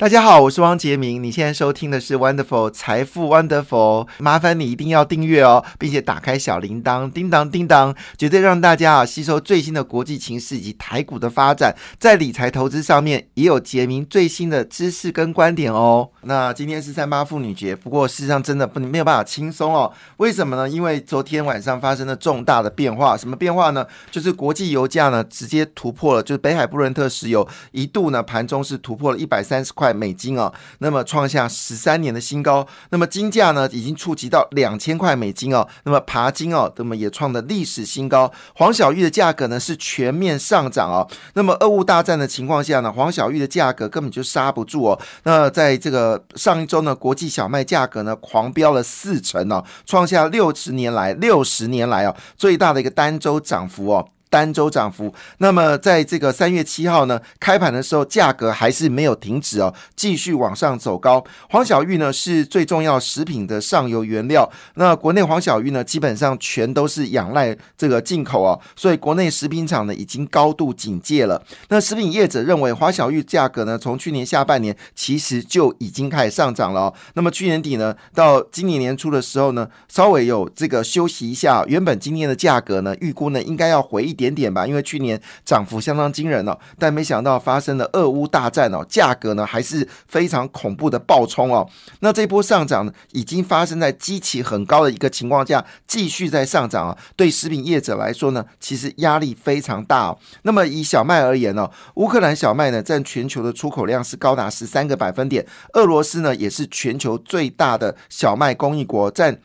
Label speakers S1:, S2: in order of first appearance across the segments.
S1: 大家好，我是汪杰明。你现在收听的是 Wonderful 财富 Wonderful，麻烦你一定要订阅哦，并且打开小铃铛，叮当叮当，绝对让大家啊吸收最新的国际情势以及台股的发展，在理财投资上面也有杰明最新的知识跟观点哦。那今天是三八妇女节，不过事实上真的不没有办法轻松哦。为什么呢？因为昨天晚上发生了重大的变化，什么变化呢？就是国际油价呢直接突破了，就是北海布伦特石油一度呢盘中是突破了一百三十块。美金哦，那么创下十三年的新高。那么金价呢，已经触及到两千块美金哦。那么爬金哦，那么也创的历史新高。黄小玉的价格呢是全面上涨哦。那么俄乌大战的情况下呢，黄小玉的价格根本就刹不住哦。那在这个上一周呢，国际小麦价格呢狂飙了四成哦，创下六十年来六十年来哦最大的一个单周涨幅哦。单周涨幅，那么在这个三月七号呢，开盘的时候价格还是没有停止哦，继续往上走高。黄小玉呢是最重要食品的上游原料，那国内黄小玉呢基本上全都是仰赖这个进口哦，所以国内食品厂呢已经高度警戒了。那食品业者认为黄小玉价格呢从去年下半年其实就已经开始上涨了，那么去年底呢到今年年初的时候呢稍微有这个休息一下，原本今天的价格呢预估呢应该要回一。点点吧，因为去年涨幅相当惊人哦，但没想到发生了俄乌大战哦，价格呢还是非常恐怖的暴冲哦。那这波上涨，已经发生在基期很高的一个情况下，继续在上涨啊。对食品业者来说呢，其实压力非常大哦。那么以小麦而言呢，乌克兰小麦呢占全球的出口量是高达十三个百分点，俄罗斯呢也是全球最大的小麦供应国，占。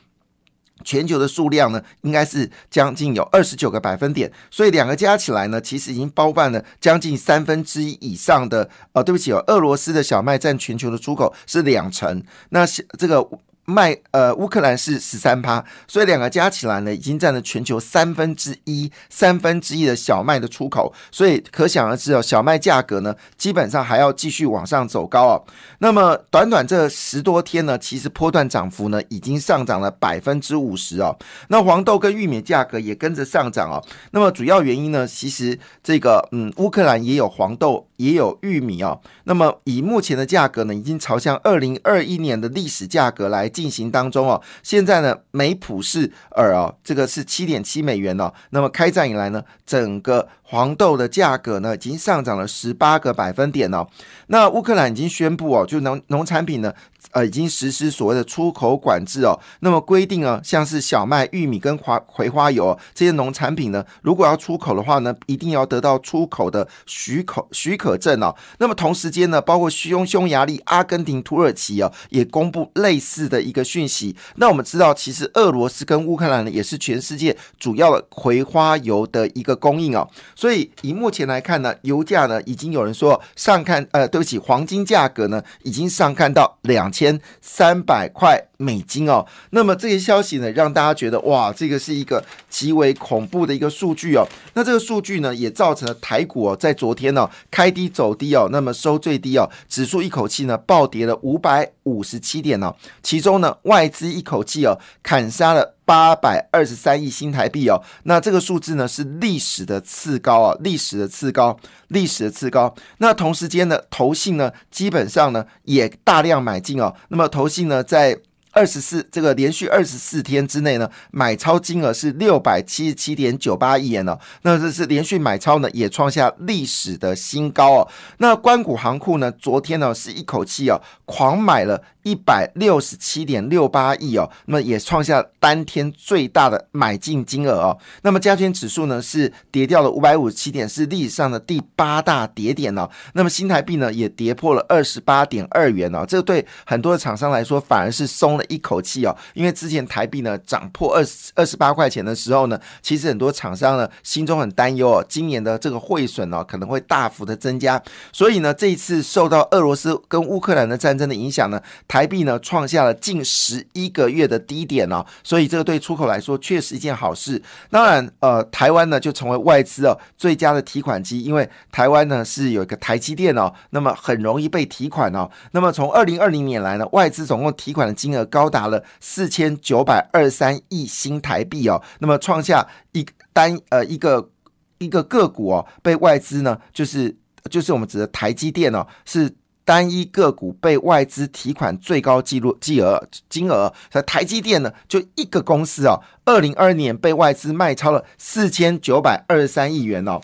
S1: 全球的数量呢，应该是将近有二十九个百分点，所以两个加起来呢，其实已经包办了将近三分之一以上的。呃，对不起哦，俄罗斯的小麦占全球的出口是两成，那这个。卖呃，乌克兰是十三趴，所以两个加起来呢，已经占了全球三分之一，三分之一的小麦的出口，所以可想而知哦，小麦价格呢，基本上还要继续往上走高哦。那么短短这十多天呢，其实波段涨幅呢，已经上涨了百分之五十哦。那黄豆跟玉米价格也跟着上涨哦。那么主要原因呢，其实这个嗯，乌克兰也有黄豆，也有玉米哦。那么以目前的价格呢，已经朝向二零二一年的历史价格来。进行当中哦，现在呢，美普氏尔哦，这个是七点七美元哦。那么开战以来呢，整个黄豆的价格呢，已经上涨了十八个百分点哦。那乌克兰已经宣布哦，就农农产品呢。呃，已经实施所谓的出口管制哦。那么规定啊，像是小麦、玉米跟花葵花油这些农产品呢，如果要出口的话呢，一定要得到出口的许可许可证哦。那么同时间呢，包括匈匈牙利、阿根廷、土耳其哦，也公布类似的一个讯息。那我们知道，其实俄罗斯跟乌克兰呢，也是全世界主要的葵花油的一个供应哦。所以以目前来看呢，油价呢，已经有人说上看，呃，对不起，黄金价格呢，已经上看到两。千三百块。美金哦，那么这些消息呢，让大家觉得哇，这个是一个极为恐怖的一个数据哦。那这个数据呢，也造成了台股哦，在昨天呢开低走低哦，那么收最低哦，指数一口气呢暴跌了五百五十七点哦，其中呢外资一口气哦砍杀了。八百二十三亿新台币哦，那这个数字呢是历史的次高啊，历史的次高，历史的次高。那同时间呢，投信呢基本上呢也大量买进哦。那么投信呢在二十四这个连续二十四天之内呢，买超金额是六百七十七点九八亿元哦。那这是连续买超呢，也创下历史的新高哦。那关谷行库呢，昨天呢是一口气哦狂买了。一百六十七点六八亿哦，那么也创下当天最大的买进金额哦。那么加权指数呢是跌掉了五百五十七点，是历史上的第八大跌点哦。那么新台币呢也跌破了二十八点二元哦，这对很多的厂商来说反而是松了一口气哦，因为之前台币呢涨破二十二十八块钱的时候呢，其实很多厂商呢心中很担忧哦，今年的这个汇损哦可能会大幅的增加，所以呢这一次受到俄罗斯跟乌克兰的战争的影响呢。台币呢创下了近十一个月的低点哦，所以这个对出口来说确实一件好事。当然，呃，台湾呢就成为外资哦最佳的提款机，因为台湾呢是有一个台积电哦，那么很容易被提款哦。那么从二零二零年来呢，外资总共提款的金额高达了四千九百二三亿新台币哦，那么创下一单呃一个一个个股哦被外资呢就是就是我们指的台积电哦是。单一个股被外资提款最高记录金额金额，台积电呢，就一个公司哦，二零二二年被外资卖超了四千九百二十三亿元哦。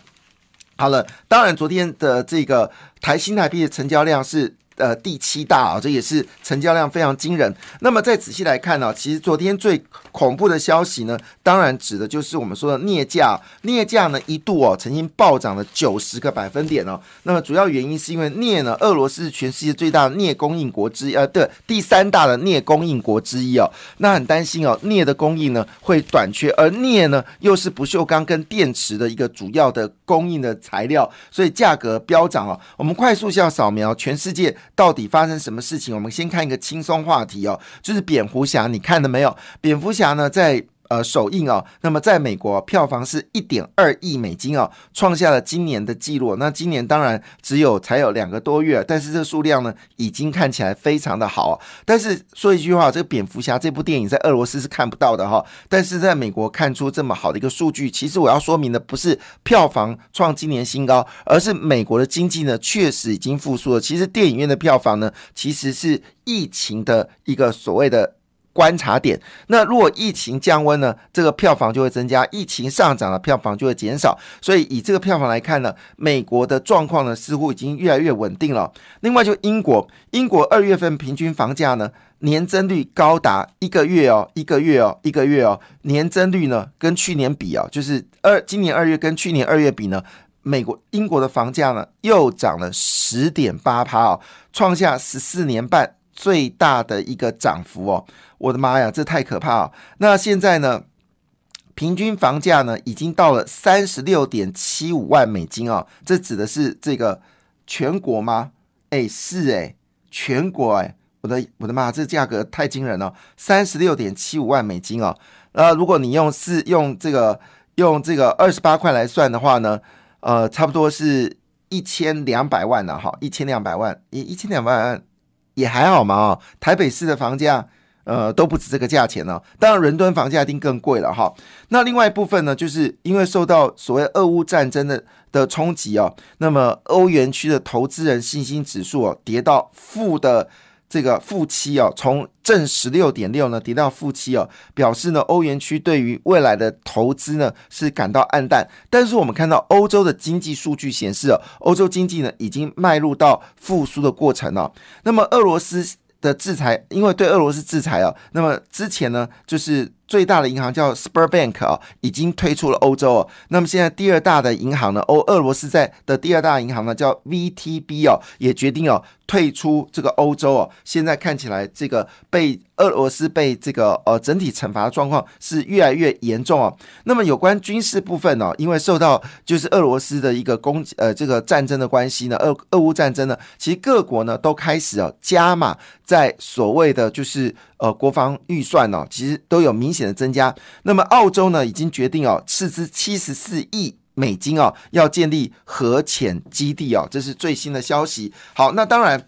S1: 好了，当然昨天的这个台新台币的成交量是。呃，第七大啊，这也是成交量非常惊人。那么再仔细来看呢，其实昨天最恐怖的消息呢，当然指的就是我们说的镍价。镍价呢一度哦曾经暴涨了九十个百分点哦。那么主要原因是因为镍呢，俄罗斯是全世界最大的镍供应国之一，呃，对，第三大的镍供应国之一哦。那很担心哦，镍的供应呢会短缺，而镍呢又是不锈钢跟电池的一个主要的供应的材料，所以价格飙涨哦。我们快速向扫描全世界。到底发生什么事情？我们先看一个轻松话题哦，就是蝙蝠侠，你看了没有？蝙蝠侠呢，在呃首映哦，那么在美国票房是一点二亿美金哦，创下了今年的记录。那今年当然只有才有两个多月，但是这数量呢，已经看起来非常的好。但是说一句话，这个蝙蝠侠这部电影在俄罗斯是看不到的哈，但是在美国看出这么好的一个数据，其实我要说明的不是票房创今年新高，而是美国的经济呢确实已经复苏了。其实电影院的票房呢，其实是疫情的一个所谓的。观察点，那如果疫情降温呢，这个票房就会增加；疫情上涨了，票房就会减少。所以以这个票房来看呢，美国的状况呢似乎已经越来越稳定了。另外就英国，英国二月份平均房价呢年增率高达一个月哦，一个月哦，一个月哦，年增率呢跟去年比啊，就是二今年二月跟去年二月比呢，美国英国的房价呢又涨了十点八趴哦，创下十四年半最大的一个涨幅哦。我的妈呀，这太可怕了！那现在呢，平均房价呢已经到了三十六点七五万美金哦，这指的是这个全国吗？哎，是哎，全国哎，我的我的妈，这价格太惊人了，三十六点七五万美金哦。呃，如果你用四用这个用这个二十八块来算的话呢，呃，差不多是一千两百万了哈，一千两百万，一一千两百万也还好嘛哦，台北市的房价。呃，都不止这个价钱呢。当然，伦敦房价一定更贵了哈。那另外一部分呢，就是因为受到所谓俄乌战争的的冲击哦，那么欧元区的投资人信心指数哦跌到负的这个负七哦，从正十六点六呢跌到负七哦，表示呢欧元区对于未来的投资呢是感到暗淡。但是我们看到欧洲的经济数据显示哦，欧洲经济呢已经迈入到复苏的过程了。那么俄罗斯。的制裁，因为对俄罗斯制裁啊，那么之前呢，就是最大的银行叫 Sberbank 啊，已经退出了欧洲哦。那么现在第二大的银行呢，欧俄罗斯在的第二大银行呢叫 VTB 哦，也决定哦退出这个欧洲哦。现在看起来这个被。俄罗斯被这个呃整体惩罚的状况是越来越严重哦。那么有关军事部分呢，因为受到就是俄罗斯的一个攻呃这个战争的关系呢，俄俄乌战争呢，其实各国呢都开始哦加码在所谓的就是呃国防预算呢，其实都有明显的增加。那么澳洲呢已经决定哦斥资七十四亿美金哦，要建立核潜基地哦，这是最新的消息。好，那当然，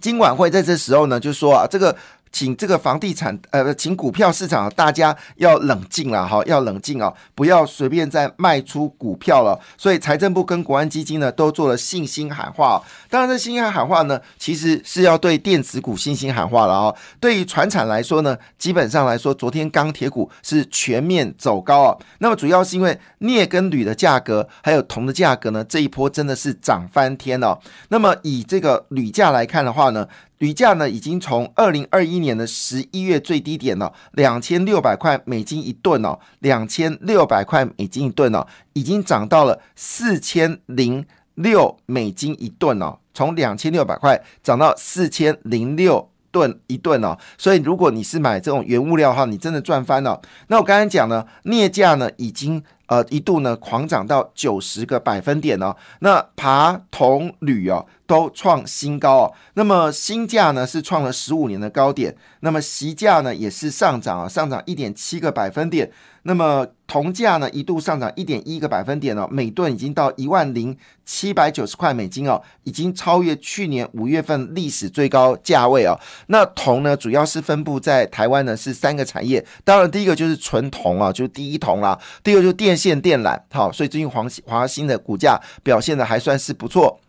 S1: 金管会在这时候呢就说啊这个。请这个房地产，呃，请股票市场大家要冷静了哈，要冷静哦，不要随便再卖出股票了。所以财政部跟国安基金呢都做了信心喊话。当然，这信心喊话呢，其实是要对电子股信心喊话了哦。对于船产来说呢，基本上来说，昨天钢铁股是全面走高哦。那么主要是因为镍跟铝的价格，还有铜的价格呢，这一波真的是涨翻天了。那么以这个铝价来看的话呢？铝价呢，已经从二零二一年的十一月最低点了，两千六百块美金一吨哦，两千六百块美金一吨哦，已经涨到了四千零六美金一吨哦，从两千六百块涨到四千零六吨一吨哦，所以如果你是买这种原物料的话，你真的赚翻了。那我刚才讲呢，镍价呢已经。呃，一度呢狂涨到九十个百分点哦，那爬铜铝哦都创新高哦，那么新价呢是创了十五年的高点，那么席价呢也是上涨啊，上涨一点七个百分点。那么铜价呢一度上涨一点一个百分点哦，每吨已经到一万零七百九十块美金哦，已经超越去年五月份历史最高价位哦。那铜呢主要是分布在台湾呢是三个产业，当然第一个就是纯铜啊，就是第一铜啦，第二个就是电线电缆，好，所以最近黄华兴的股价表现的还算是不错。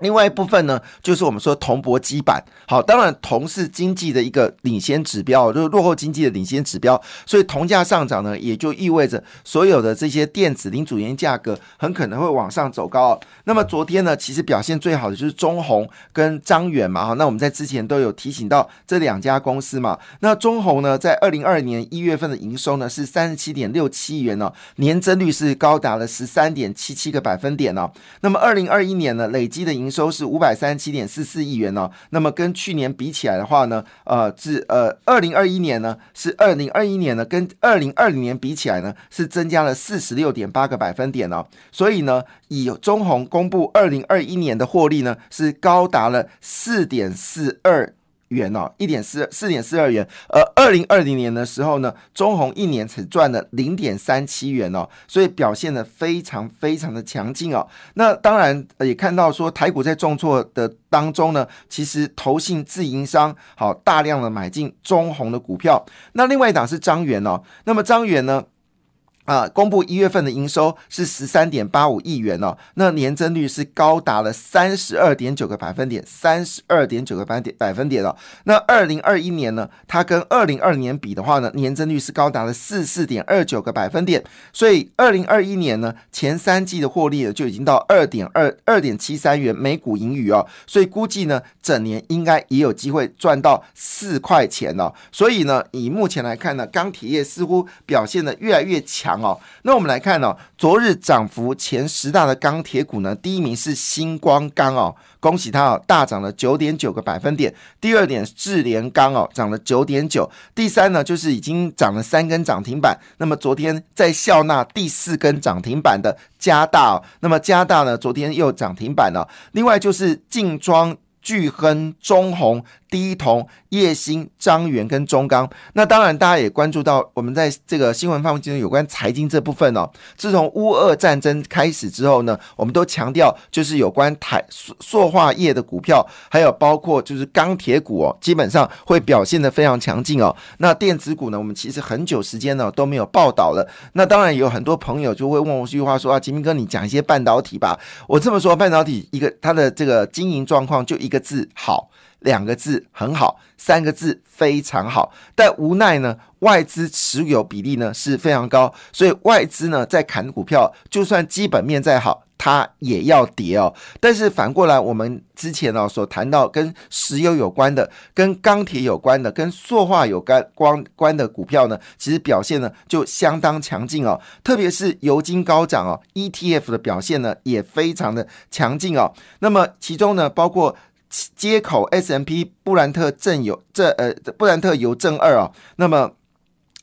S1: 另外一部分呢，就是我们说铜箔基板。好，当然铜是经济的一个领先指标，就是落后经济的领先指标，所以铜价上涨呢，也就意味着所有的这些电子零组件价格很可能会往上走高。那么昨天呢，其实表现最好的就是中红跟张远嘛。哈，那我们在之前都有提醒到这两家公司嘛。那中红呢，在二零二二年一月份的营收呢是三十七点六七亿元呢，年增率是高达了十三点七七个百分点呢。那么二零二一年呢，累积的营营收是五百三十七点四四亿元呢。那么跟去年比起来的话呢，呃，至呃二零二一年呢是二零二一年呢跟二零二零年比起来呢是增加了四十六点八个百分点哦，所以呢，以中红公布二零二一年的获利呢是高达了四点四二。元哦，一点四四点四二元，而二零二零年的时候呢，中红一年只赚了零点三七元哦，所以表现的非常非常的强劲哦。那当然也看到说台股在重挫的当中呢，其实投信自营商好大量的买进中红的股票。那另外一档是张元哦，那么张元呢？啊，公布一月份的营收是十三点八五亿元哦，那年增率是高达了三十二点九个百分点，三十二点九个百分点百分点哦。那二零二一年呢，它跟二零二年比的话呢，年增率是高达了四四点二九个百分点，所以二零二一年呢，前三季的获利呢就已经到二点二二点七三元每股盈余哦，所以估计呢，整年应该也有机会赚到四块钱哦。所以呢，以目前来看呢，钢铁业似乎表现的越来越强。哦，那我们来看哦，昨日涨幅前十大的钢铁股呢，第一名是星光钢哦，恭喜它哦，大涨了九点九个百分点。第二点，智联钢哦，涨了九点九。第三呢，就是已经涨了三根涨停板。那么昨天在笑纳第四根涨停板的加大哦，那么加大呢，昨天又涨停板了。另外就是劲装、巨亨、中红。第一铜、叶兴、张元跟中钢，那当然大家也关注到，我们在这个新闻范围之中有关财经这部分哦。自从乌俄战争开始之后呢，我们都强调就是有关台塑化业的股票，还有包括就是钢铁股哦，基本上会表现的非常强劲哦。那电子股呢，我们其实很久时间呢都没有报道了。那当然有很多朋友就会问我一句话说啊，吉明哥，你讲一些半导体吧。我这么说，半导体一个它的这个经营状况就一个字好。两个字很好，三个字非常好，但无奈呢，外资持有比例呢是非常高，所以外资呢在砍股票，就算基本面再好，它也要跌哦。但是反过来，我们之前呢所谈到跟石油有关的、跟钢铁有关的、跟塑化有关关关的股票呢，其实表现呢就相当强劲哦。特别是油金高涨哦，ETF 的表现呢也非常的强劲哦。那么其中呢包括。接口 S M P 布兰特正油这呃布兰特油正二哦，那么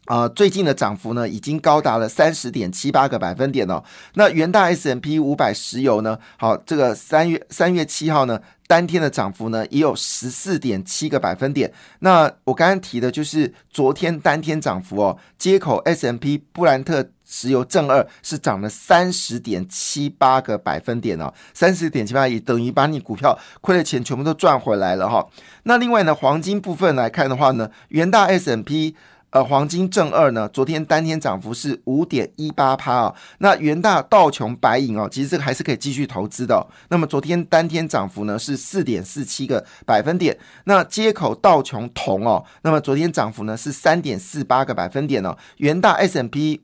S1: 啊最近的涨幅呢已经高达了三十点七八个百分点哦。那元大 S M P 五百石油呢，好这个三月三月七号呢当天的涨幅呢也有十四点七个百分点。那我刚刚提的就是昨天当天涨幅哦，接口 S M P 布兰特。石油正二是涨了三十点七八个百分点哦，三十点七八也等于把你股票亏的钱全部都赚回来了哈。那另外呢，黄金部分来看的话呢，元大 S M P 呃黄金正二呢，昨天当天涨幅是五点一八趴啊。那元大道琼白银哦，其实这个还是可以继续投资的。那么昨天当天涨幅呢是四点四七个百分点。那接口道琼铜哦，那么昨天涨幅呢是三点四八个百分点哦。元大 S M P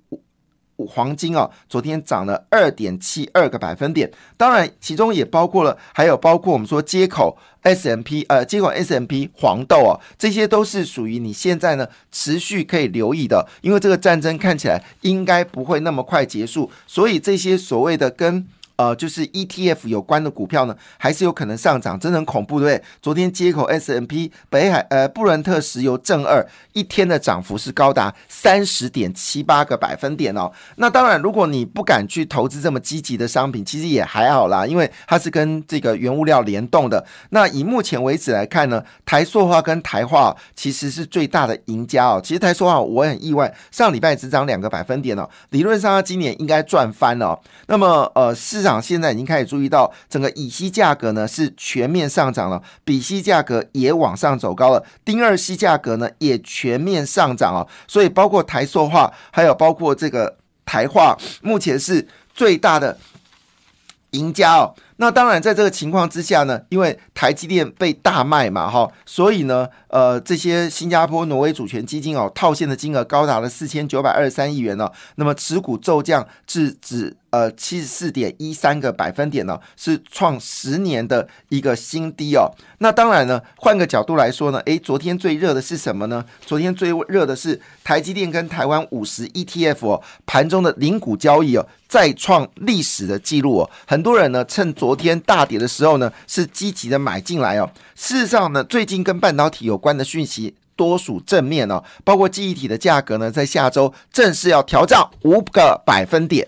S1: 黄金啊，昨天涨了二点七二个百分点，当然其中也包括了，还有包括我们说接口 S M P 呃接口 S M P 黄豆啊，这些都是属于你现在呢持续可以留意的，因为这个战争看起来应该不会那么快结束，所以这些所谓的跟。呃，就是 ETF 有关的股票呢，还是有可能上涨，真的很恐怖，对不对？昨天接口 S M P 北海呃布伦特石油正二一天的涨幅是高达三十点七八个百分点哦。那当然，如果你不敢去投资这么积极的商品，其实也还好啦，因为它是跟这个原物料联动的。那以目前为止来看呢，台塑化跟台化其实是最大的赢家哦。其实台塑化我很意外，上礼拜只涨两个百分点哦，理论上它今年应该赚翻了。那么呃市场。现在已经开始注意到，整个乙烯价格呢是全面上涨了，丙烯价格也往上走高了，丁二烯价格呢也全面上涨啊，所以包括台塑化，还有包括这个台化，目前是最大的赢家哦。那当然，在这个情况之下呢，因为台积电被大卖嘛，哈，所以呢，呃，这些新加坡、挪威主权基金哦，套现的金额高达了四千九百二十三亿元呢，那么持股骤降至只。呃，七十四点一三个百分点呢，是创十年的一个新低哦。那当然呢，换个角度来说呢，诶，昨天最热的是什么呢？昨天最热的是台积电跟台湾五十 ETF 哦，盘中的零股交易哦，再创历史的记录哦。很多人呢，趁昨天大跌的时候呢，是积极的买进来哦。事实上呢，最近跟半导体有关的讯息多属正面哦，包括记忆体的价格呢，在下周正式要调涨五个百分点。